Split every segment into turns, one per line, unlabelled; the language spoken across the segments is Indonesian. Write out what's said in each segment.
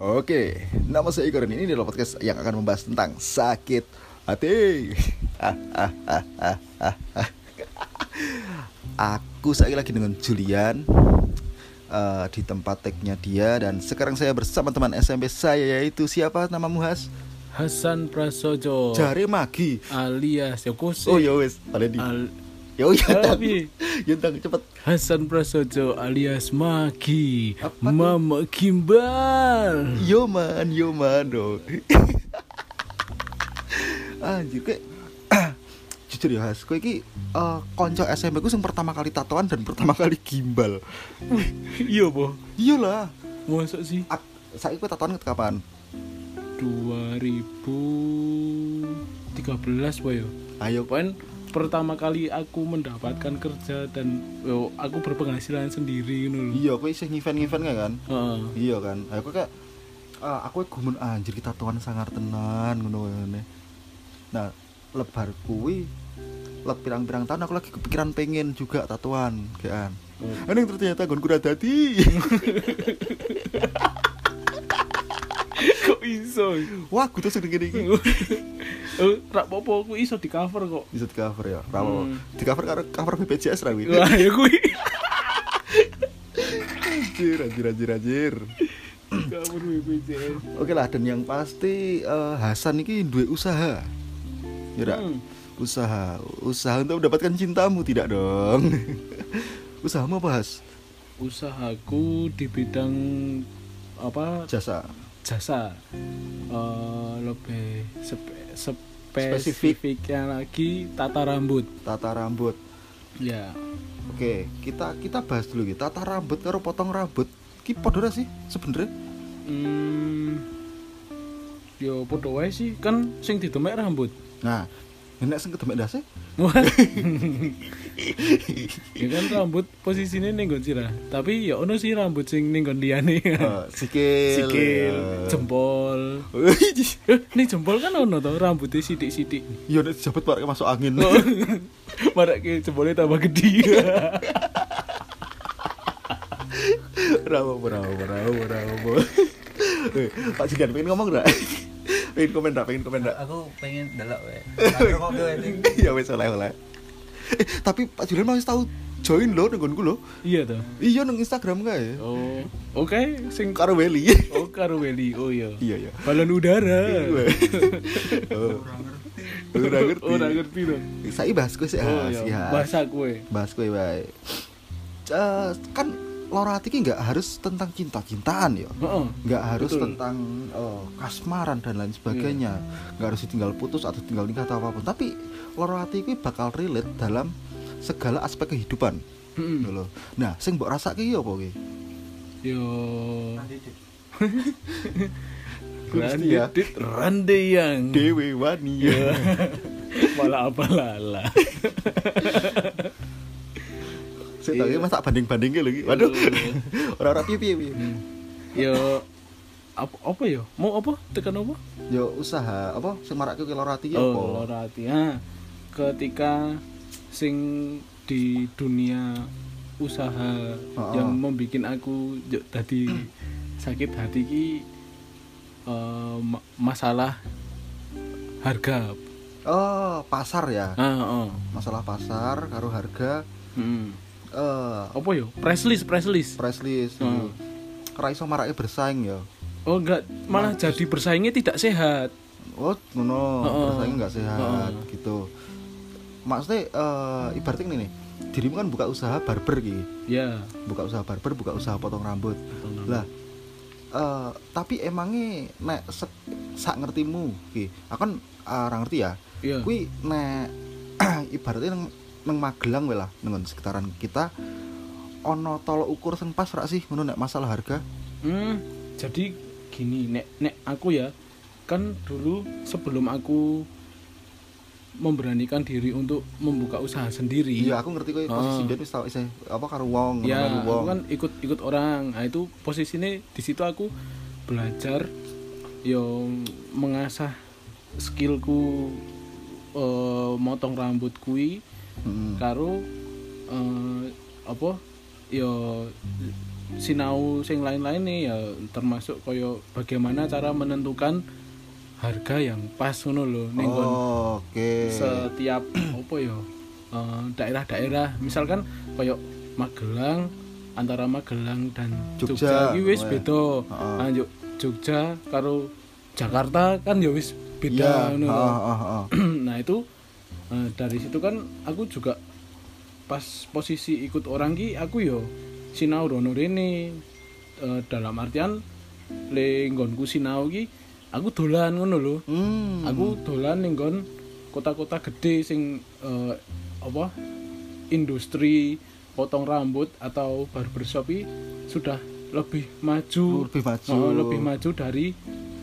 Oke, nama saya Igor ini adalah podcast yang akan membahas tentang sakit hati. Aku saya lagi dengan Julian uh, di tempat tagnya dia dan sekarang saya bersama teman SMP saya yaitu siapa namamu Has?
Hasan Prasojo
Jare Magi.
alias Yokose
Oh ya wes.
Al-
Yo ya.
Tapi-
Ya tang cepet.
Hasan Prasojo alias Magi
Apa tuh?
Mama Gimbal
Yo man, yo man dong. Anjir kayak jujur ya Has, kowe iki eh, konco SMP ku sing pertama kali tatoan dan pertama kali gimbal.
Iya boh
Iyalah.
Masuk sih
Ak- Saiki kowe tatoan ket kapan?
2013 boh yo
Ayo
Pokoknya pertama kali aku mendapatkan kerja dan yo, aku berpenghasilan sendiri gitu loh.
Iya, kowe isih ngiven-ngiven gak kan?
Heeh.
Iya kan. Kowe kayak ah, aku gumun anjir kita tatoan sangar tenan ngono ngene. Nah, lebar kuwi let pirang-pirang tahun aku lagi kepikiran pengen juga tatoan, kan.
Oh.
Aneh ternyata gonku udah dadi.
Kok iso?
Wah, aku tuh sedeng gini
Eh, rak popo aku iso di cover kok.
Bisa di cover ya. Rawo.
Hmm.
Di cover karo cover BPJS ra kuwi.
Wah, ya kuwi.
Anjir, anjir, anjir, anjir.
Cover BPJS.
Oke lah, dan yang pasti eh, Hasan ini duwe usaha. Ya Ra?
Hmm.
Usaha, usaha untuk mendapatkan cintamu tidak dong? Usahamu apa, Has?
Usahaku di bidang apa
Jasa.
jasa Eh, lebih spe-
Spesifik.
Spesifiknya lagi tata rambut
Tata rambut.
ya
Oke, kita kita bahas dulu gitu. Tata rambut karo potong rambut. Ki ora sih sebenarnya?
hmm, yo podo wae sih kan sing didemek rambut
Nah, nek sing kedemek ndase?
Wah. ya kan rambut posisinya ning nggon sirah tapi ya ono sih rambut sing ning nggon liyane
Eh, sikil.
sikil
ya.
jempol
Wih,
eh jempol kan ono to rambutnya sidik-sidik
Iya, nek jabat parek masuk angin.
Marak ke jempolnya tambah gede.
Bravo, bravo, bravo, bravo. Eh, Pak Julian pengen ngomong enggak? Pengen komen enggak? Pengen komen enggak?
aku pengen delok we rokok gue ini
ya wes oleh oleh. Eh, tapi Pak Julian mau tahu join lo nenggonku lo.
iya toh.
Iya nang Instagram kae.
Oh, oke, sing
Karo Weli.
oh karo Weli. Oh iya.
iya iya.
Balon udara.
Oh. Ora ngerti.
Oh, ora ngerti toh.
Saya bahas kowe sih,
Oh
Has,
iya.
ya.
Bahasa kue.
bahas kowe wae. Eh, kan loro hati nggak harus tentang cinta-cintaan ya.
Heeh.
nggak harus
Betul.
tentang oh, kasmaran dan lain sebagainya nggak harus tinggal putus atau tinggal nikah atau apa pun tapi loro hati ini bakal relate dalam segala aspek kehidupan
Heeh.
gitu loh. nah sing mbok rasa ki apa ki
Yo.
Ya.
Randit Rande yang
dewe wani
Iya. malah apa lala.
saya tahu
Iya.
masa banding banding lagi waduh orang orang piye piye piye
Yo apa apa yo? Mau apa? Tekan apa?
yo usaha apa sing marak ki hati ki
Oh, ketika sing di dunia usaha
Oh,
yang
oh.
membuat aku tadi sakit hati ki ma- masalah harga.
oh pasar ya
Ah, oh.
masalah pasar karo harga
Hmm.
Eh
Apa yo? Press list, press list.
price list
Hmm.
Ora iso maraknya bersaing ya
Oh, enggak, malah jadi bersaingnya tidak sehat.
Oh, ngono.
Heeh.
Rasanya nggak sehat
Heeh.
gitu. Maksudnya eh ibaratnya ini nih, dirimu kan buka usaha barber gitu.
Ya.
Buka usaha barber, buka usaha potong rambut. Lah, eh tapi emangnya nek sak ngertimu ki, aku kan ora ngerti ya.
Iya.
Kuwi nek ibaratnya nang Magelang we lah, nang sekitaran kita ono tolok ukur sing pas rak sih ngono nek masalah harga.
Hmm, jadi gini, nek nek aku ya kan dulu sebelum aku memberanikan diri untuk membuka usaha sendiri.
Iya, aku ngerti kok posisi
Ah.
dia wis apa karo wong,
Ya,
karo
aku
wong.
kan ikut ikut orang. Nah, itu posisinya di situ aku belajar yo mengasah skillku eh, motong rambut kui
Mm.
karo eh, apa yo sinau sing lain-lain nih ya termasuk koyo bagaimana cara menentukan harga yang pas ngono lho ning
Oh, oke.
setiap apa ya eh, daerah-daerah misalkan koyo Magelang antara Magelang dan
Jogja.
Jogja iki wis
ya.
beda. Nah, Jog- Jogja karo Jakarta kan ya wis beda ngono
heeh, heeh.
nah itu eh, dari situ kan aku juga pas posisi ikut orang ki aku yo sinau rono rene Eh, dalam artian le nggonku sinau ki aku dolan ngono lho
Hmm.
aku dolan ning nggon kota-kota gede sing eh, apa industri potong rambut atau barbershop sudah lebih maju
lebih maju.
Oh, lebih maju dari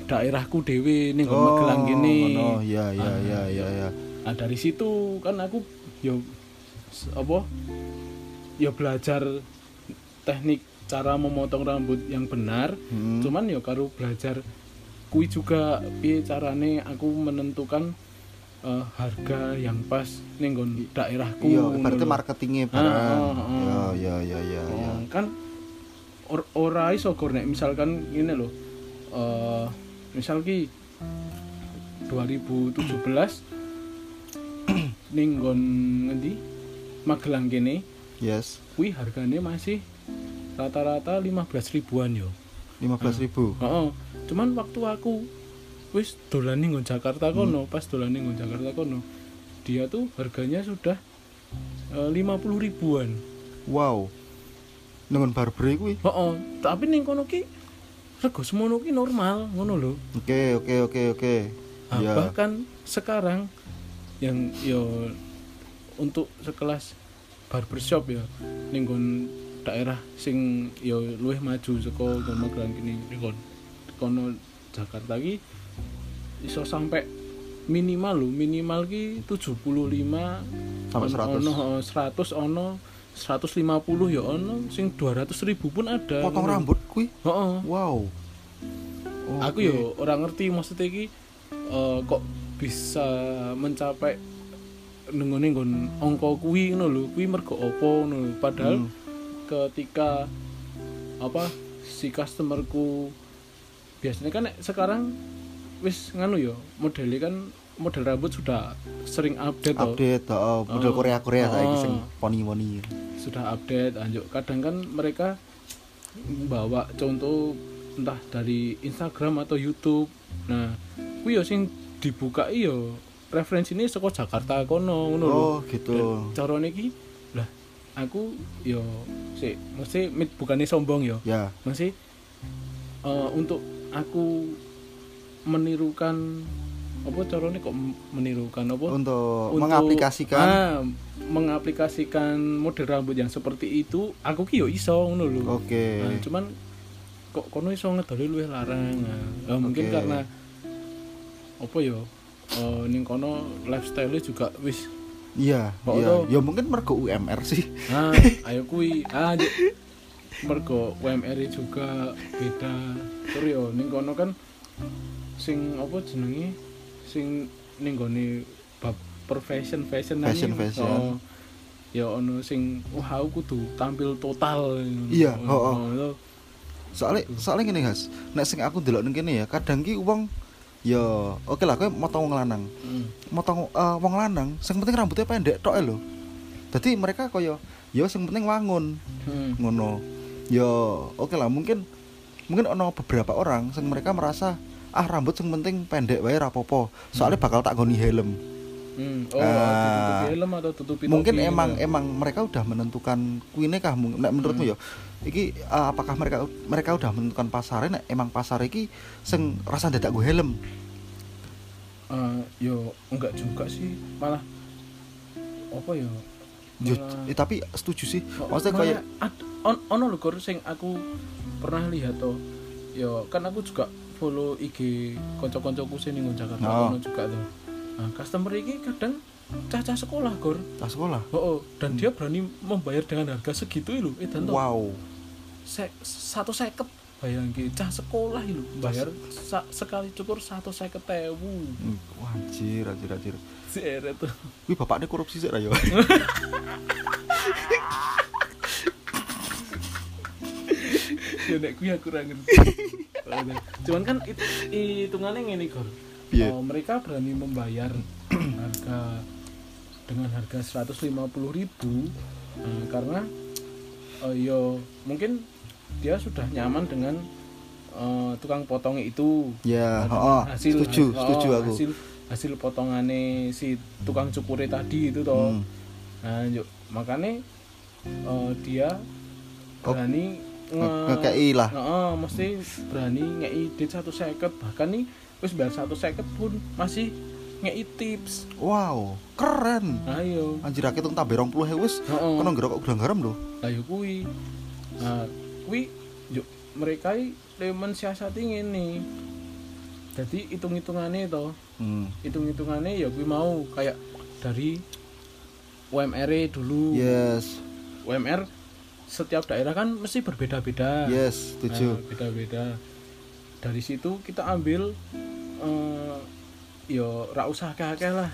daerahku dewe ning nggon
Oh,
Magelang gini
Oh, iya iya
Ah,
iya iya iya.
Nah, dari situ kan aku yo s- apa ya belajar teknik cara memotong rambut yang benar
Hmm.
cuman ya karo belajar kui juga piye carane aku menentukan eh, harga yang pas ning daerahku
Iya, berarti marketingnya
Ah,
barang.
ah, ah.
Ya ya ya ya ya.
Oh, kan or, ora iso nek misalkan ini loh eh misal ki 2017 ning nggon ngendi Magelang kene
Yes.
kuwi harganya masih rata-rata 15 ribuan yo
15.000.
Heeh. Cuman waktu aku wis dolan ning nggon Jakarta
Hmm.
kono, pas dolan ning nggon Jakarta kono, dia tuh harganya sudah eh, 50 ribuan.
Wow. Dengan barber kuwi.
Heeh, tapi ning kono ki rego semono ki normal, ngono lho.
Oke oke oke oke.
Nah,
Ya.
Bahkan sekarang yang yo untuk sekelas barbershop ya ning nggon daerah sing yo luwih maju saka nggon Magelang kini ning nggon kono Jakarta ki iso sampai minimal lho, minimal ki 75
Sampai 100.
ono heeh, 100 ono 150 ya ono sing 200 ribu pun ada
Potong
ngono.
rambut kuwi.
Heeh.
Wow.
aku
Oke.
yo orang ngerti maksudnya iki eh, kok bisa mencapai nengone nggon angka kuwi ngono lho kuwi mergo apa ngono padahal
Hmm.
ketika apa si customerku biasanya kan sekarang wis nganu yo modelnya kan model rambut sudah sering update toh.
update oh, model
Oh.
Korea Korea
Oh.
sing poni-poni.
sudah update anjuk kadang kan mereka bawa contoh entah dari Instagram atau YouTube nah kuwi yo sing dibuka yo referensinya saka Jakarta kono ngono lho
Oh, gitu.
carane iki lah aku yo sik mesti mit bukannya sombong yo
Ya.
masih eh, untuk aku menirukan apa caranya kok menirukan apa
Untuk,
untuk
mengaplikasikan
ah, mengaplikasikan model rambut yang seperti itu aku ki yo iso ngono lho
Oke.
Nah, cuman kok kono iso ngedoli luwih larang nah, eh, mungkin
Oke.
karena apa yo eh, ning kono lifestyle juga wis
Iya, iya. Ya mungkin mergo UMR sih.
ah ayo kuwi ah mergo UMR juga beda terus yo ning kono kan sing apa jenenge sing ning gone bab profession fashion
Fashion,
iki.
fashion.
Oh, ya ono sing wah aku kudu tampil total
Iya,
oh,
oh, oh. Soalnya soalnya ngene, Has. Nek sing aku ndelok ning kene ya, kadang ki wong ya oke lah kowe motong wong lanang.
Hmm.
Motong eh, wong lanang, sing penting rambutnya pendek tok lho. Dadi mereka kaya ya sing penting wangun
Hmm.
ngono. Ya oke lah mungkin mungkin ono beberapa orang sing mereka merasa ah rambut sing penting pendek wae rapopo. Soalnya bakal tak goni helm.
Hmm. Oh, helm atau tutupi
mungkin
topi
emang
gitu.
emang mereka udah menentukan kuine kah menurutmu
Hmm.
ya iki uh, apakah mereka mereka udah menentukan pasarnya emang pasar iki sing rasa dadak gue helm
Eh, yo enggak juga sih malah apa ya
Yo,
malah-
eh, tapi setuju sih
Oh,
maksudnya kayak
on, ono lho sing aku pernah lihat tuh yo kan aku juga follow IG konco-koncoku sing ning Jakarta
Oh.
juga tuh nah customer iki kadang caca sekolah Gor
tas sekolah?
Oh, oh. dan dia berani membayar dengan harga segitu lho eh dan
wow.
Se satu seket. Bayangin cah sekolah lho bayar sa- sekali cukur satu seket tewu
Hmm, wah anjir anjir. Anjir
seret tuh.
Wih bapaknya korupsi sih ya
ya nek kuwi aku ora ngerti. Cuman kan itu hitungannya ngene Gor? Oh, mereka berani membayar harga dengan harga 150.000 ribu eh, karena eh, yo mungkin dia sudah nyaman dengan eh, tukang potongnya itu
Ya,
Nah,
oh,
dengan
setuju,
oh,
setuju aku.
hasil hasil potongannya si tukang cukure tadi itu toh
Hmm.
nah yuk makanya eh, dia
Oh,
berani
nge- ngekei lah.
Heeh, mesti berani ngei dit satu seket bahkan nih wis bayar satu seket pun masih ngei tips
Wow, keren.
ayo
Anjir aku tuh tambah 20 wis.
Heeh.
Kono ngerok kok udang garam lho.
ayo kui nah kui yuk mereka i lemen siasati ngene jadi hitung hitungannya itu
Hmm.
hitung hitungannya ya kui mau kayak dari UMR -e dulu
Yes.
UMR setiap daerah kan mesti berbeda-beda
Yes, setuju.
Nah, beda-beda dari situ kita ambil eh yo ra usah akeh lah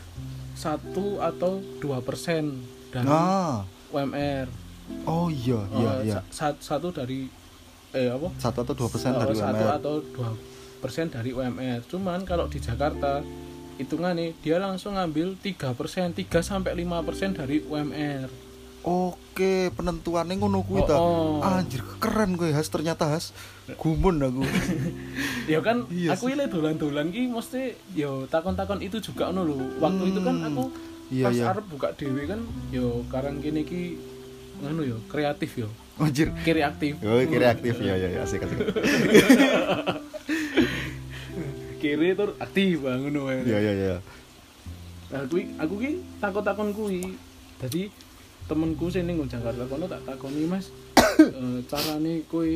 satu atau dua persen dari
Ah.
UMR
Oh iya,
Eh,
iya, iya.
sa- sa- satu dari eh apa
Satu atau dua persen
Eh,
dari
satu
UMR.
atau dua persen dari UMR cuman kalau di Jakarta hitungannya dia langsung ngambil tiga persen 3 sampai lima persen dari UMR
Oke, penentuannya ngono kuwi
Oh,
ta.
oh.
Anjir, keren gue Has ternyata Has. Gumun aku.
ya kan
Iya
aku ile dolan-dolan ki mesti yo takon-takon itu juga ngono lho waktu itu kan
Hmm.
aku
Iya,
pas
iya.
arep buka dhewe kan yo karang kene ki ngono yo kreatif yo
Anjir.
kiri aktif
Oh, kira aktif ya ya ya asik asik.
kiri tur aktif ngono wae
Iya iya iya.
nah kuwi aku ki takon-takon kuwi dadi temenku sing ning Jakarta kono tak takoni Mas eh, carane kowe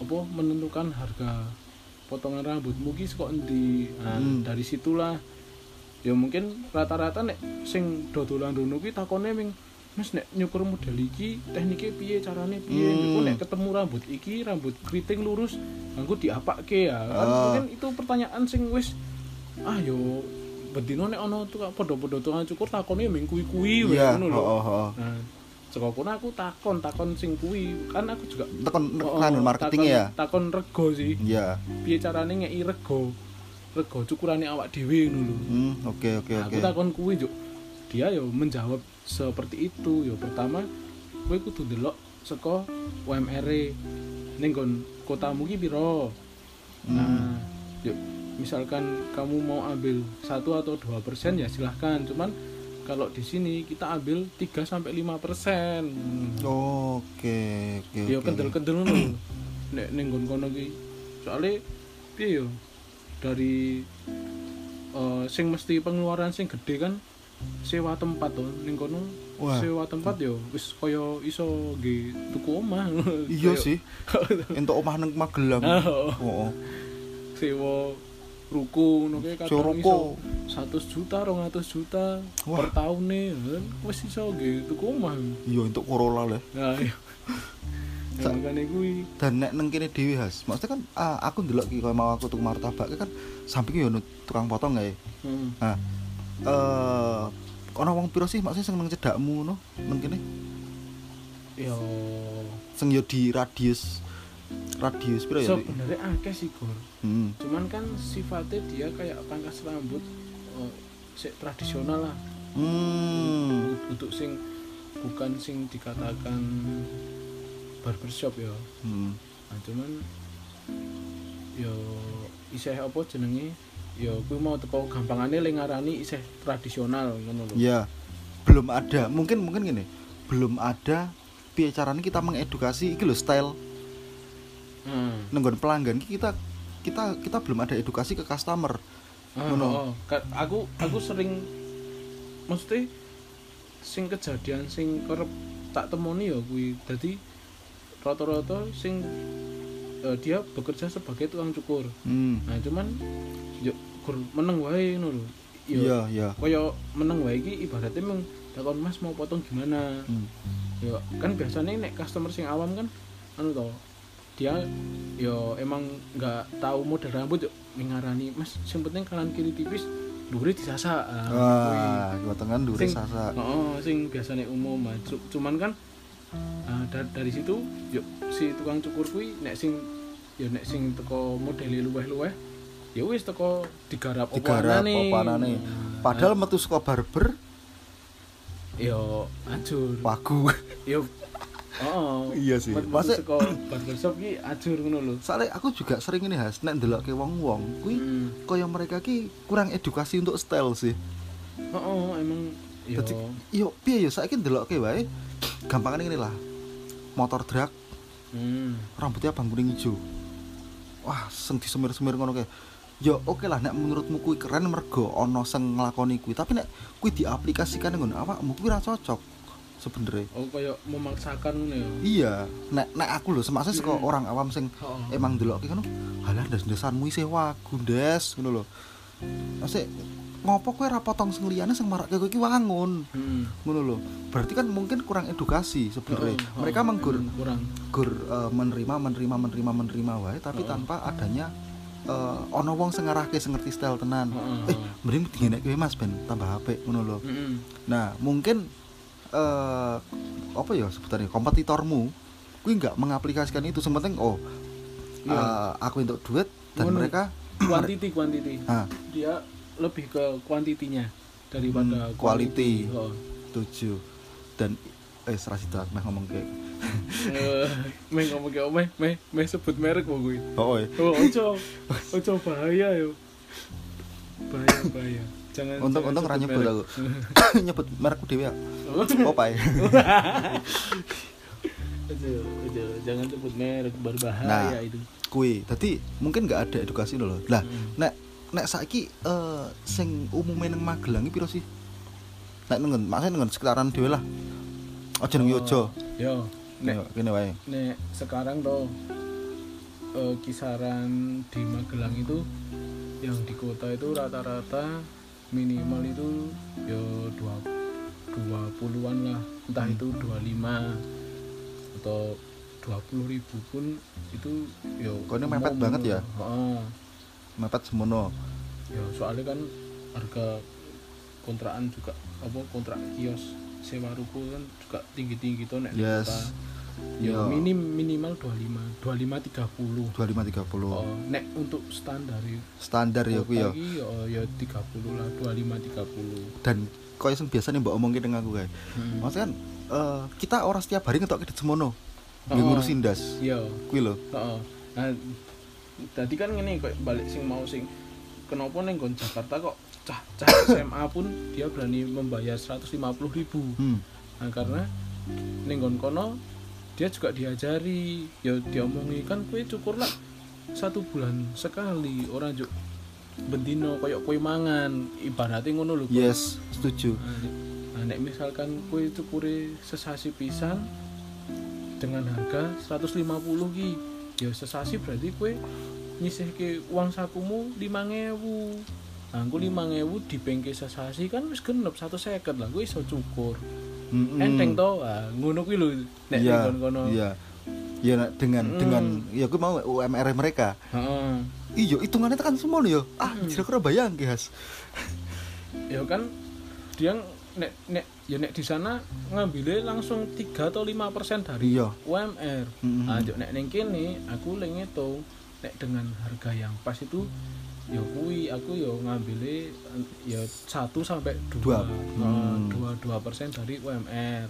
apa menentukan harga potongan rambutmu ki kok endi nah,
Hmm.
dari situlah ya mungkin rata-rata nek sing dodolan rono kuwi takone ming Mas nek nyukur model iki tekniknya piye carane piye
Hmm.
Engko nek ketemu rambut iki rambut keriting lurus aku diapake ya kan
Ah.
mungkin itu pertanyaan sing wis ah yo bedino nek ana padha-padha tukang cukur takone ming kuwi-kuwi wae
Iya,
ngono lho.
oh oh.
Nah, saka kono aku takon, takon sing kuwi. Kan aku juga Oh,
kan marketing
takon-
ya.
Takon rego sih.
Iya.
Piye carane ngeki rego? Rego cukurane awak dhewe ngono lho.
Hmm, oke oke
Nah,
oke.
Aku takon kuwi, Juk. Dia yo menjawab seperti itu. Yo pertama kowe kudu ndelok saka UMR -e. ning kotamu ki piro.
Hmm.
Nah, yuk misalkan kamu mau ambil satu atau dua persen ya silahkan. Cuman kalau di sini kita ambil 3 sampai lima persen.
Oke oke
Yo
oke.
kendel-kendel ngono. Nek ning nggon kono ki. Soale piye yo dari eh, sing mesti pengeluaran sing gede kan sewa tempat tuh ning kono
Wah.
sewa tempat yo wis kaya iso nggih tuku omah
Iya sih. Entuk omah nang Magelang.
Oh.
Oh.
sewa ruko ngono kae kadang iso 100 juta 200 juta
Wah.
per tahun nih kan wis iso nggih tuku omah
Iya untuk Corolla lah.
nah iya
Sa-
makanya kuwi
Dan nek neng kene dhewe Has. Maksudnya kan ah, aku ndelok ki koyo mau aku tuku martabak kan sampingnya yo tukang potong ya.
hmm.
Nah, eh ono wong piro sih maksudnya sing nang cedakmu ngono nang kene?
yo
Sing yo di radius radius piro ya?
Sebenarnya akeh sih Gor
Hmm.
cuman kan sifatnya dia kayak pangkas rambut sik tradisional lah
Hmm.
untuk sing bukan sing dikatakan barbershop ya
Hmm.
nah cuman yo isih apa jenenge yo kuwi mau teko gampangane le ngarani isih tradisional ngono lho
Ya. Belum ada. Mungkin mungkin gini. Belum ada piye caranya kita mengedukasi iki lho style
hmm.
nenggon pelanggan ki kita kita kita belum ada edukasi ke customer.
Ah, oh, Ka- aku aku sering mesti sing kejadian sing kerep tak temoni ya kuwi dadi rata-rata sing eh, dia bekerja sebagai tukang cukur
Hmm.
nah cuman yo gur meneng wae ngono lho
Iya, iya.
kaya meneng wae iki ibaratnya mung takon Mas mau potong gimana
Hmm.
ya kan biasanya nek customer sing awam kan anu to dia yo emang nggak tahu model rambut yo ngarani mas sing penting kanan kiri tipis dhuwure disasa ah,
Wah, potongan dure
Sing-
sasa.
kuwi. oh sing biasanya umum ah. Cu- cuman kan Nah, da- dari situ yuk si tukang cukur kuwi nek sing ya nek sing teko modeli luweh-luweh ya wis teko digarap opanane.
opanane
Nah,
padahal metu saka barber
ya ajur
wagu
ya Oh,
Iya sih.
Masa
Masa-
saka barbershop ki ajur ngono lho.
soalnya aku juga sering ini has. Nek ndelokke wong-wong kuwi
Hmm.
kaya mereka ki kurang edukasi untuk style sih.
Oh, emang yo
Dadi yo piye yo saiki ndelokke wae gampangane ngene lah. Motor drag
hmm.
rambutnya abang kuning hijau wah sing disemir-semir ngono kae. Ya oke lah nek menurutmu kuwi keren mergo ono sing nglakoni kuwi. Tapi nek kuwi diaplikasikan ngono awakmu kuwi ora cocok sebenarnya
Oh, kaya memaksakan ngono ya.
iya nek nek aku lho semaksa saka
Hmm.
orang awam sing
Oh.
emang ndelokke ngono halah ndes-ndesanmu isih wagu ndes ngono lho Masih ngopo kowe ora potong sing liyane sing marake kowe iki wangun
Hmm.
ngono lho berarti kan mungkin kurang edukasi sebenarnya
Oh, oh,
mereka menggur
emang kurang.
gur eh, menerima menerima menerima menerima wae tapi
Oh.
tanpa adanya eh, ono wong sing ngarahke sing ngerti style tenan
Oh, oh,
eh
oh.
mending digenek kowe Mas ben tambah apik ngono lho
Mm-mm.
nah mungkin eh apa ya sebutannya kompetitormu kuwi nggak mengaplikasikan itu sementing oh
Iya.
eh, aku untuk duit dan
Ngono.
mereka
Quantity, quantity.
ah
Dia lebih ke kuantitinya daripada
Hmm, quality.
Oh.
tujuh dan eh serasi meh ngomong kayak
Eh, meh ngomong kayak meh meh meh sebut merek kok gue.
oh eh.
Oh, ojo. Ojo bahaya yo. Bahaya, bahaya. Jangan
untung
jangan
untung ra nyebut aku. Nyebut merekku dhewe ya. Popeye.
Jangan sebut merek berbahaya
Nah.
itu.
kuwi. Tadi mungkin nggak ada edukasi lho lah
Hmm.
nek nek saiki eh sing umume nang Magelang piro sih? Nek nengen maksudnya nengen sekitaran dhewe lah. Aja nang Yojo.
Yo, nek
kene wae.
nek sekarang tuh eh, kisaran di Magelang itu yang di kota itu rata-rata minimal itu ya dua dua puluhan lah entah
Hmm.
itu 25 atau dua puluh ribu pun itu ya
Kok ini mepet banget ya?
Heeh.
mepet semono
ya soalnya kan harga kontrakan juga apa kontrak kios sewa ruko kan juga tinggi tinggi tuh nek
Yes.
kota. Ya
Yo.
minim minimal 25 25 30
25 30
oh, nek untuk standar ya.
Standar ya kuwi ya
oh, ya 30 lah 25 30
dan koyo sing biasa nih mbak omongin dengan aku kayak
hmm.
maksudnya kan eh, kita orang setiap hari ngetok ke semono.
Oh.
nggak ngurusin das.
Iya.
Kuwi lho.
Heeh. Nah tadi kan ngene kok balik sing mau sing kenapa nggon Jakarta kok cah cah SMA pun dia berani membayar 150 ribu.
Hmm.
Nah, karena ning kono dia juga diajari ya diomongi kan kue cukur lah satu bulan sekali. Orang juk bendino koyok kue mangan ibaratnya ngono lho
yes setuju.
Nah, nek misalkan kue cukure sesasi pisan dengan harga 150 ki ya sesasi berarti kue nyisihke uang sakumu 5000 nah aku 5000 dipengke sesasi kan wis genep 150 lah gue iso cukur
Mm-mm.
enteng to ah, ngono kuwi lho nek
Hmm. iya
ning kono
iya iya nak dengan
Mm.
dengan ya gue mau UMR mereka
heeh
iya hitungannya kan semua ya ah
Mm.
kira-kira bayang ki has
ya kan dia nek nek ya nek di sana ngambilnya langsung 3 atau 5 persen dari
Iya.
UMR
Mm-mm.
nah juk nek ning kene aku leng itu nek dengan harga yang pas itu ya kui aku ya ngambilnya eh, ya 1 sampai 2
Dua. Hmm.
2 2 persen dari UMR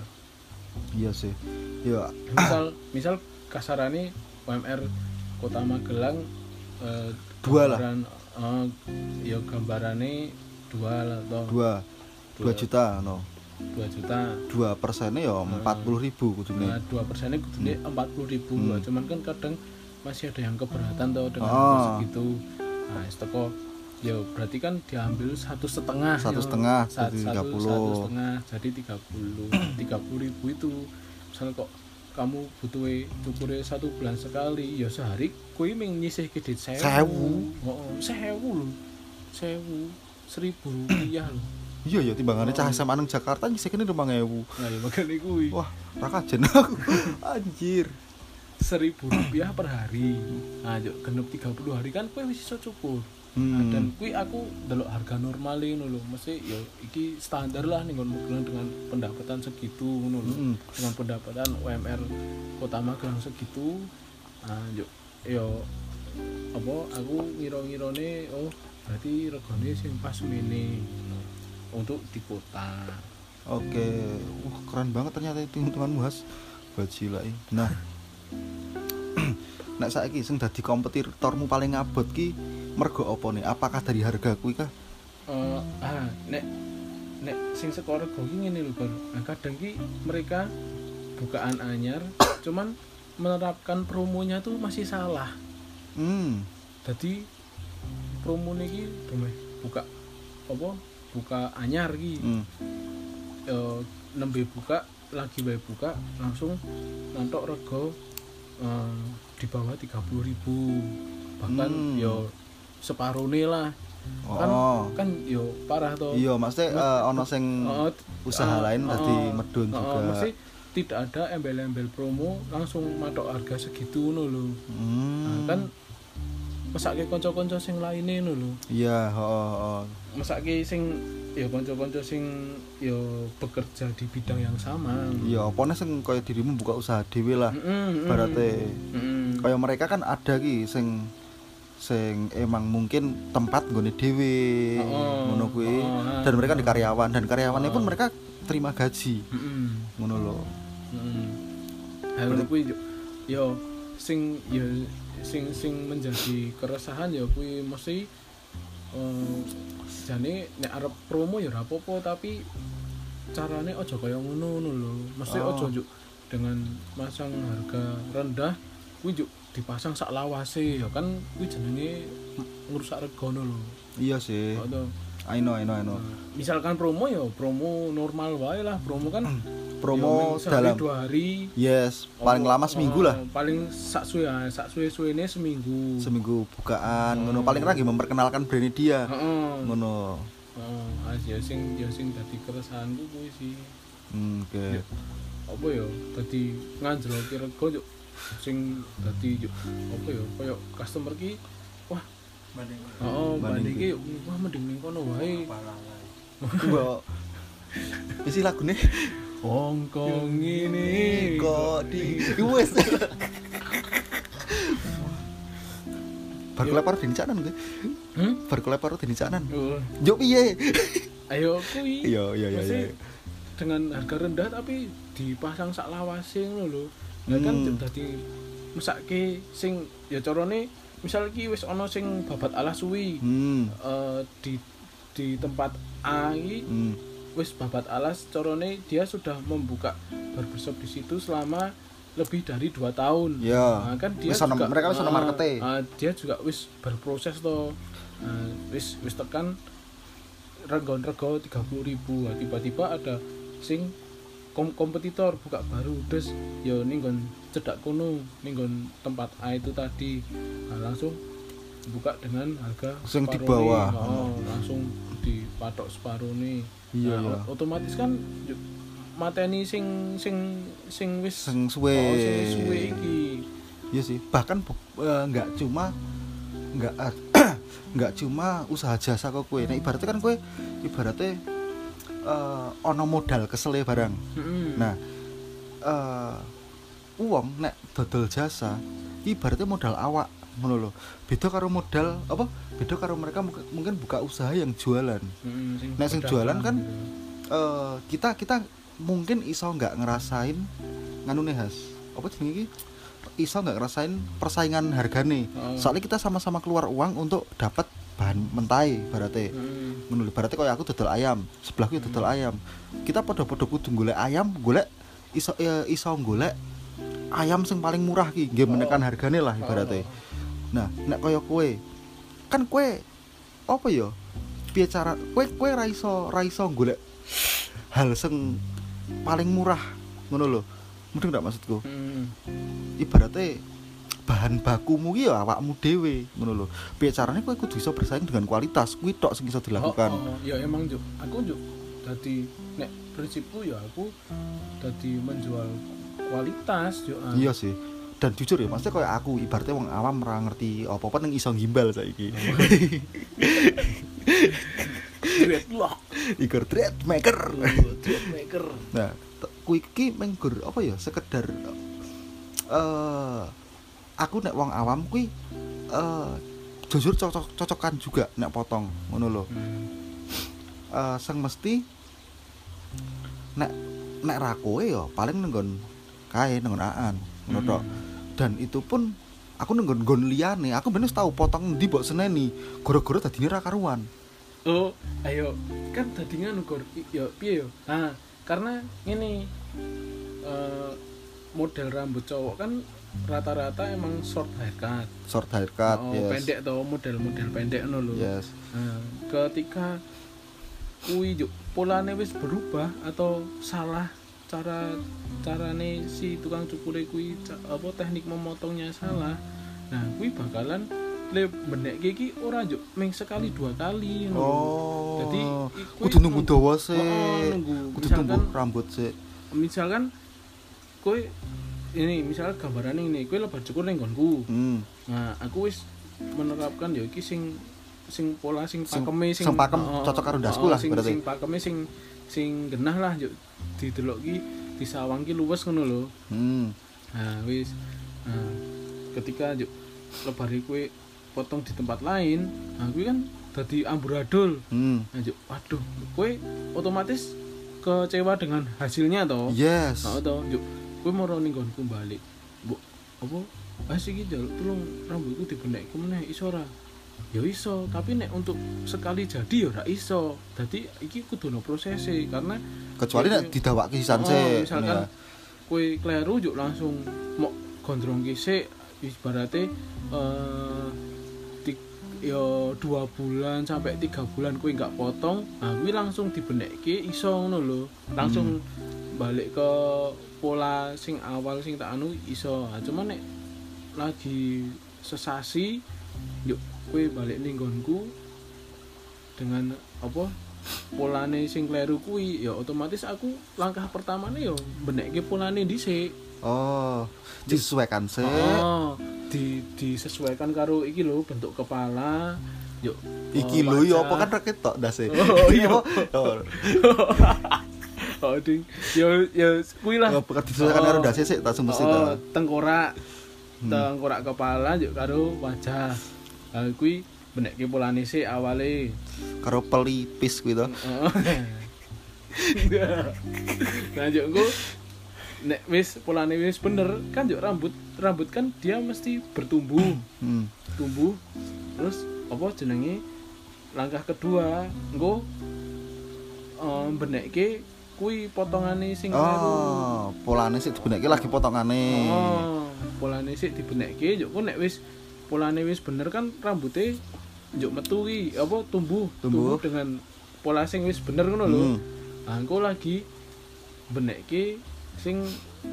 iya sih ya
misal misal kasarane UMR Kota Magelang eh,
Dua lah.
gambaran, eh, ya gambarane dua lah toh
dua dua
Dua.
juta no
dua juta
dua persennya ya empat puluh ribu
nah
kudune
dua persennya kudune empat puluh ribu
Hmm.
lah cuman kan kadang masih ada yang keberatan tuh dengan
Ah.
harga segitu nah es teko ya berarti kan diambil satu setengah
Satu
ya.
setengah,
Sa-
jadi
satu,
30.
satu setengah jadi tiga puluh tiga puluh ribu itu misalnya kok kamu butuh cukure satu bulan sekali ya sehari kue ming nyisih kredit sewu
Sewu?
oh, sewu loh sewu seribu rupiah loh
iya ya timbangannya
Oh.
cah nang Jakarta nyisih kene rumah ngewu
nah ya makanya kuwi
wah rakajen aku anjir
seribu rupiah per hari nah yuk genep 30 hari kan kue wis iso cukur
Hmm.
dan kui aku delok harga normal ngono lho mesti ya iki standar lah ning Magelang dengan pendapatan segitu ngono lho
Mm.
dengan pendapatan UMR Kota Magelang segitu ah yo yo apa aku ngira-ngirane oh berarti regane sing pas mene ngono. untuk di kota
Oke, wah keren banget ternyata itu temanmu Has. Bajilai. Nah, nek saiki sing dadi kompetitormu paling ngabot ki mergo apa nih? Apakah dari harga kuwi kah?
Eh, ah nek nek sing saka rego ki ngene lho. Nah, kadang ki mereka bukaan anyar cuman menerapkan promonya tuh masih salah.
Hmm.
Jadi promo niki buka apa? Buka anyar ki.
hmm.
Eh, nembe buka lagi bae buka langsung nantok rego eh, di bawah 30.000 bahkan
Hmm.
yo separone lah kan
Oh.
kan yo parah toh
Iya, maksudnya eh, ono sing
Oh,
usaha
eh,
lain
eh,
tadi medun
eh,
juga.
mesti tidak ada embel-embel promo langsung matok harga segitu ngono lho.
Hmm.
Nah, kan mesake kanca-kanca sing lainnya ngono lho.
Iya, heeh, heeh.
Mesake sing ya kanca-kanca sing ya bekerja di bidang yang sama.
Iya, opone sing kaya dirimu buka usaha dhewe lah.
Heeh.
Berarti
Heeh.
kaya mereka kan ada ki sing sing emang mungkin tempat nggone dhewe
Oh,
ngono kuwi
oh,
dan mereka di karyawan dan karyawannya pun
Oh.
mereka terima gaji
Heeh.
ngono loh
Heeh. Kuwi yo- yo sing yo sing sing menjadi keresahan ya kuwi mesti eh jane nek arep promo ya ora apa-apa tapi carane aja kaya ngono ngono lho. Mesti
Oh.
aja juk dengan masang harga rendah kuwi juk dipasang sak lawase ya kan kuwi jenenge ngrusak regono lho.
iya sih? I know I know I know.
Misalkan promo ya promo normal wae lah. Promo kan
promo
ya,
dalam
dua hari.
Yes paling
Oh,
lama seminggu
oh,
lah
paling sak suwe ah, sak suwe suwene seminggu.
Seminggu bukaan
Oh.
ngono paling lagi memperkenalkan brand dia
heeh
ngono.
Heeh ah, ya sing ya sing dadi keresahanku kuwi sih.
Hmm, oke.
Ya. apa ya dadi nganjloki rego yo sing dadi yo apa ya koyo customer ki
Banding
oh
Banding
banding ki wah mending ning kono wae.
Mbok. Isi lagune.
Hongkong ini
kok di. Wes bar kelepar di canan gue
hmm?
bar kelepar di canan.
Oh,
yo piye?
Ayo
iya iya iya
Mesti
iya.
dengan harga rendah tapi dipasang sak lawase ngono lho. Lah kan
Hmm.
dadi mesake sing ya carane misal ki wis ana sing babat alas suwi
hmm
eh, di di tempat A iki
hmm
wis babat alas carane dia sudah membuka barbershop di situ selama lebih dari dua tahun.
Ya.
Nah, kan dia
Wis
juga,
mereka wis
ah,
markete.
ah, dia juga wis berproses toh. Nah, wis wis tekan rego-rego 30.000 ribu tiba-tiba ada sing kom kompetitor buka baru terus ya ninggon cedak kuno ninggon tempat A itu tadi nah, langsung buka dengan harga
Sing di bawah.
nih. oh, langsung dipatok separuh nih
Iya,
Nah,
iya.
otomatis kan mateni sing sing sing wis
Sing suwe.
oh, sing suwe iki
Iya sih, bahkan eh, nggak cuma nggak nggak cuma usaha jasa kok kue. Nah ibaratnya kan kue ibaratnya eh, ono modal kesele barang.
Mm-mm.
Nah, eh uang nek dodol jasa ibaratnya modal awak ngono lho. Beda karo modal apa? Beda karo mereka mungkin- buka usaha yang jualan.
Mm-mm, sing
Nek sing jualan kan, eh kita kita mungkin iso nggak ngerasain nganu nih has apa jenenge iki iso nggak ngerasain persaingan hargane
Oh.
soalnya kita sama-sama keluar uang untuk dapat bahan mentai berarti ngono lho, berarti kayak aku dodol ayam sebelahku ya dodol ayam. Kita podo-podo kudu golek ayam golek iso eh, iso golek ayam sing paling murah ki nggih menekan
Oh.
hargane lah ibaratnya. Nah nek kaya kue kan kue apa ya piye cara kue kue ra iso ra iso golek hal sing paling murah ngono lho. Mudeng ndak maksudku?
Mm-mm.
ibaratnya bahan bakumu ya awakmu dhewe ngono lho. Piye carane kowe kudu iso bersaing dengan kualitas? Kuwi tok sing iso dilakukan.
Oh, oh, ya emang juk aku juk dadi nek prinsipku ya aku dadi menjual kualitas juk ah.
iya sih. Dan jujur ya maksudnya kayak aku ibaratnya wong awam ora ngerti apa-apa nang iso gimbal saiki.
Dreadlock
Igor Dread Maker.
Dread maker.
Nah t- kuwi iki menggur apa ya sekedar eh aku nek wong awam kuwi eh jujur cocok cocokan juga nek potong ngono lho. Eh sing mesti nek nek ra kowe ya paling nenggon kae nenggon aan ngono tok. Dan itu pun aku nenggon nggon liyane aku bener tahu potong ndi mbok seneni gara-gara dadine ra karuan.
Oh ayo kan tadi nganu gor. Yo piye yo? Nah karena ini eh, model rambut cowok kan rata-rata emang short haircut.
Short haircut
oh,
yes.
pendek toh model-model pendek no lho.
Yes.
Nah, ketika kui polane wis berubah atau salah cara carane si tukang cukur kui apa teknik memotongnya salah nah kui bakalan le benek iki ora juk ming sekali dua kali lho.
oh
Jadi, i- kuwi
kudu nunggu
nung-
dawa sih
Oh, nunggu.
kudu tumbuh rambut sih
misalkan kue ini misalnya gambaran ini kue lebar cukur ning nggonku
hmm.
nah aku wis menerapkan ya iki sing sing pola sing
Sing-
pakeme
sing pakem
oh,
cocok karo ndasku lah
sing,
berarti.
sing pakeme sing sing genah lah yuk didelok ki disawang ki luwes ngono lho
hmm.
nah wis nah, ketika yuk lebar kue potong di tempat lain nah kue kan dadi amburadul
hmm.
nah yuk waduh kue otomatis kecewa dengan hasilnya toh
yes
Nah, toh, yuk, kowe mau ning nggonku balik. Mbok apa? Ah iki jaluk tulung rambutku dibenekku meneh iso ora? Ya iso, tapi nek untuk sekali jadi ya ora iso. Dadi iki kudu ono prosese karena
kecuali nek didawake sisan
Oh, misalkan
ya.
kowe kleru yuk langsung mau gondrong sik ibaratnya eh ti- ya dua bulan sampai tiga bulan kue nggak potong nah kue langsung dibenekke iso ngono lho langsung balik ke pola sing awal sing tak anu iso cuman nek lagi sesasi yuk kue balik ning nggonku dengan apa polane sing kleru kuwi ya otomatis aku langkah pertamane yo benekke polane dhisik
oh disesuaikan sih
Oh, di disesuaikan karo iki lho bentuk kepala. Yuk.
iki
oh,
lho ya
wajah.
apa kan raket tok dase
Oh, iya. ding. Yo yo kuwi lah.
apa kan disesuaikan karo dase sih tak semesti
Oh,
ta
tengkorak.
Hmm.
Tengkorak kepala yuk karo wajah. Lah kuwi benekke polane sik awale.
karo pelipis kuwi to
nah, engko nek wis polane wis bener kan yuk rambut rambut kan dia mesti bertumbuh.
hmm.
tumbuh terus apa jenenge langkah kedua engko um, benekke kuwi potongane sing
oh polane sih dibenekke lagi potongane
Oh, polane sik dibenekke yo ku nek wis polane wis bener kan rambutnya yo metu ki apa tumbuh,
Tumbuh.
dengan pola sing wis bener ngono lho.
Hmm.
Nah, engko lagi benekke sing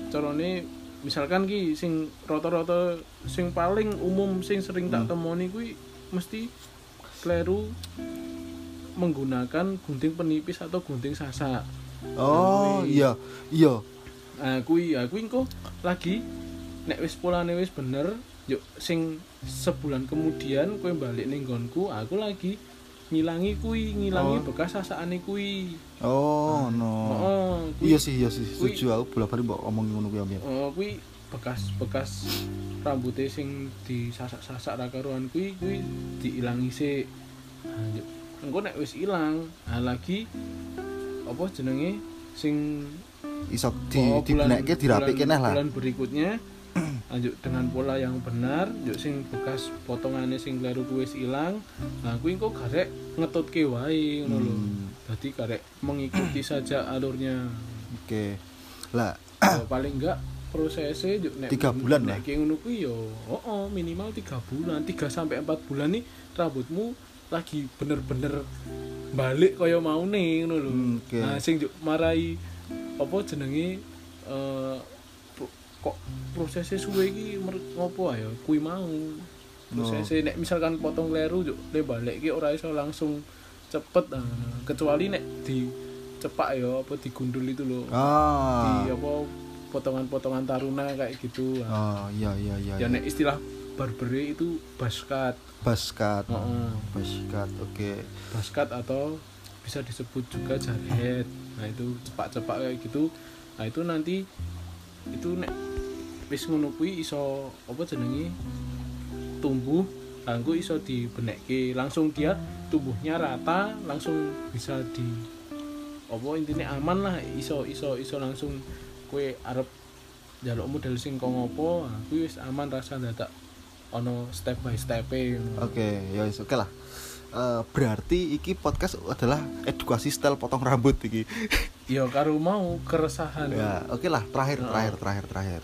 carane misalkan ki sing rata-rata sing paling umum sing sering tak
Hmm.
temoni kuwi mesti kleru menggunakan gunting penipis atau gunting sasak.
Oh iya iya
Nah, kuwi ya kuwi engko lagi nek wis polane wis bener, yuk sing sebulan kemudian kowe balik ning nggonku, aku lagi ngilangi kuwi, ngilangi
Oh.
bekas sasakane kuwi.
oh no
Heeh, kuwi
iya sih iya sih setuju aku bola balik mbok ngomong ngono kuwi ambil
Oh, kuwi bekas-bekas rambutnya sing disasak-sasak ra karuan kuwi kuwi diilangi sik. Nah, engko nek wis ilang, nah lagi apa jenenge sing
iso di
Oh, bulan-
dibenekke dirapikke neh lah
Bulan berikutnya lanjut dengan pola yang benar, yuk sing bekas potongannya sing kleru kuwi ilang. Nah, kuwi engko garek ngetutke wae ngono lho.
Hmm.
Dadi garek mengikuti saja alurnya.
oke lah
Ya, paling enggak prosesnya yuk nek
Tiga bulan lah.
kayak ngono kuwi yo oh, oh, minimal tiga bulan 3 sampai 4 bulan nih rambutmu lagi bener-bener balik kaya mau ngono lho.
Hmm, oke.
nah sing marai apa jenenge pro- kok prosesnya suwe iki ngopo ayo kuwi mau. Prosesnya nek misalkan potong kleru yuk le balik ki ora iso langsung cepet nah, kecuali nek di cepak ya apa digundul itu loh
ah.
Di apa potongan-potongan taruna kayak gitu.
Oh iya iya iya
ya
iya.
nek istilah barbere itu baskat
baskat
Heeh.
baskat oke.
Baskat atau bisa disebut juga jarhead nah itu cepak-cepak kayak gitu. Nah itu nanti itu nek wis ngono kuwi iso apa jenenge tumbuh langsung iso dibenekke. Langsung dia tumbuhnya rata langsung bisa di apa intinya aman lah. Iso iso iso langsung kue arep jaluk model sing kok ngopo nah, kuwi wis aman rasa dadak ono step by step
oke ya wis, oke lah. Eh, berarti iki podcast adalah edukasi style potong rambut iki.
Ya karo mau keresahan.
Ya oke lah terakhir
Oh.
terakhir terakhir terakhir.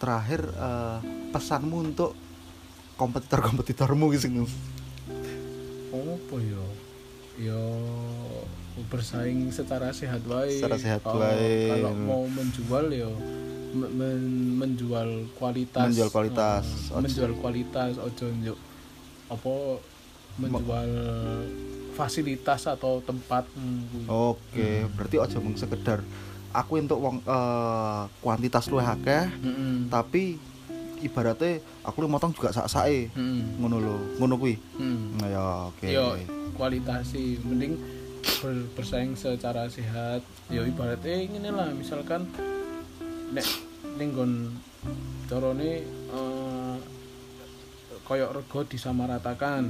Terakhir eh, pesanmu untuk kompetitor kompetitormu gitu
apa ya? Ya bersaing secara sehat wae.
Secara sehat
Oh,
wae.
kalau mau menjual ya men- men- menjual kualitas
Menjual kualitas. Ojo-
menjual kualitas ojo njuk apa menjual fasilitas atau tempat hmm,
Oke, berarti aja mung sekedar aku untuk wong eh, kuantitas luwih akeh,
Mm-mm.
tapi ibaratnya aku lu motong juga sak-sake.
Mm-mm.
Ngono lho, ngono kuwi.
Mm.
Nah, ya oke.
yo kualitas sih mending ber- bersaing secara sehat yo ibaratnya ini lah misalkan nek ninggon corone eh, koyok rego disamaratakan.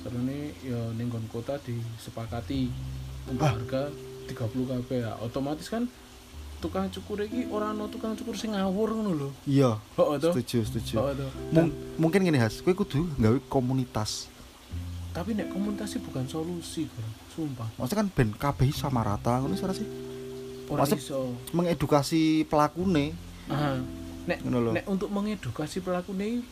Carane yo ninggon kota disepakati. Untuk
Ah.
harga 30 kb ya otomatis kan tukang cukur iki ora ono tukang cukur sing ngawur ngono lho.
Iya,
to?
setuju, setuju.
to?
Mung- mungkin gini Has, kowe kudu gawe komunitas.
tapi nek komunitas sih bukan solusi bro. Sumpah.
Maksudnya kan ben kabeh sama rata ngono sih Maksud- Mengedukasi pelakune
Aha. Nek, nek untuk mengedukasi pelaku ini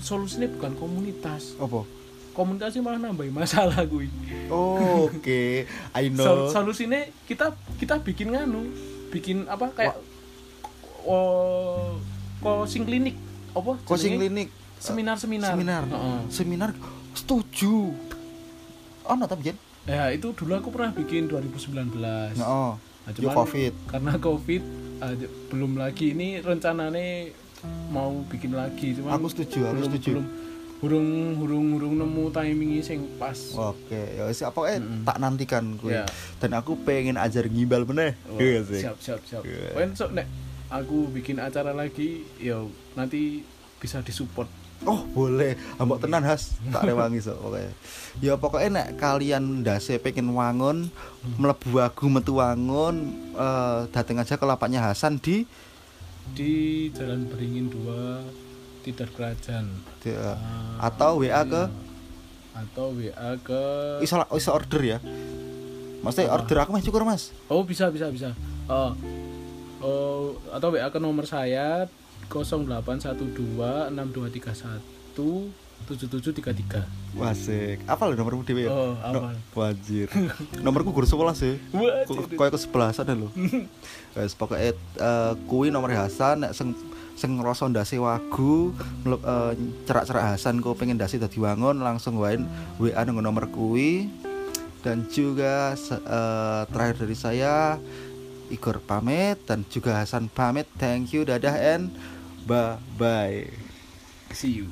solusinya bukan komunitas.
Apa?
Komunitas malah nambahin masalah gue.
Oh, Oke, I know.
solusinya kita kita bikin nganu, bikin apa kayak oh ko sing klinik apa?
Coaching
jenenge?
klinik,
Seminar-seminar.
seminar.
Heeh.
seminar setuju. Oh, tapi Jen.
Ya itu dulu aku pernah bikin 2019.
Oh,
Nah, cuman
covid.
karena covid ah, belum lagi ini rencananya mau bikin lagi cuman
Aku setuju, aku
belum,
setuju.
belum hurung hurung hurung nemu timingnya sing pas
Oke, ya wis apa eh
Mm-mm.
tak nantikan kuwi.
Ya.
Dan aku pengen ajar ngimbal meneh.
Wah,
Iya sih.
siap siap siap
Iya.
Pokoknya sok nek aku bikin acara lagi ya nanti bisa disupport
Oh, boleh. Ambok tenan Has, tak rewangi sok pokoknya. Ya pokoknya nek kalian ndase pengen wangun, mlebu wagu metu wangun, eh dateng aja ke lapaknya Hasan di
di Jalan Beringin 2 Tidar Kerajaan
di,
Ah,
atau WA ke
iya. atau WA ke
iso iso order ya. Maksudnya
Ah.
order aku mah cukur, Mas.
Oh bisa bisa bisa. Oh, oh atau WA ke nomor saya 0812 6231 7733.
Wasik. Apa lho nomormu dhewe ya?
Oh,
No,
awal.
wajir. Nomorku guru 11 ya. Kok koyo ke sebelasan lho. Wes pokoke eh kuwi nomor Hasan nek sing sing ngrasa ndase wagu eh, cerak-cerak Hasan kok pengen ndase dadi wangun langsung wae WA nang nomor kuwi dan juga eh, terakhir dari saya Igor pamit dan juga Hasan pamit thank you dadah and bye bye
See you.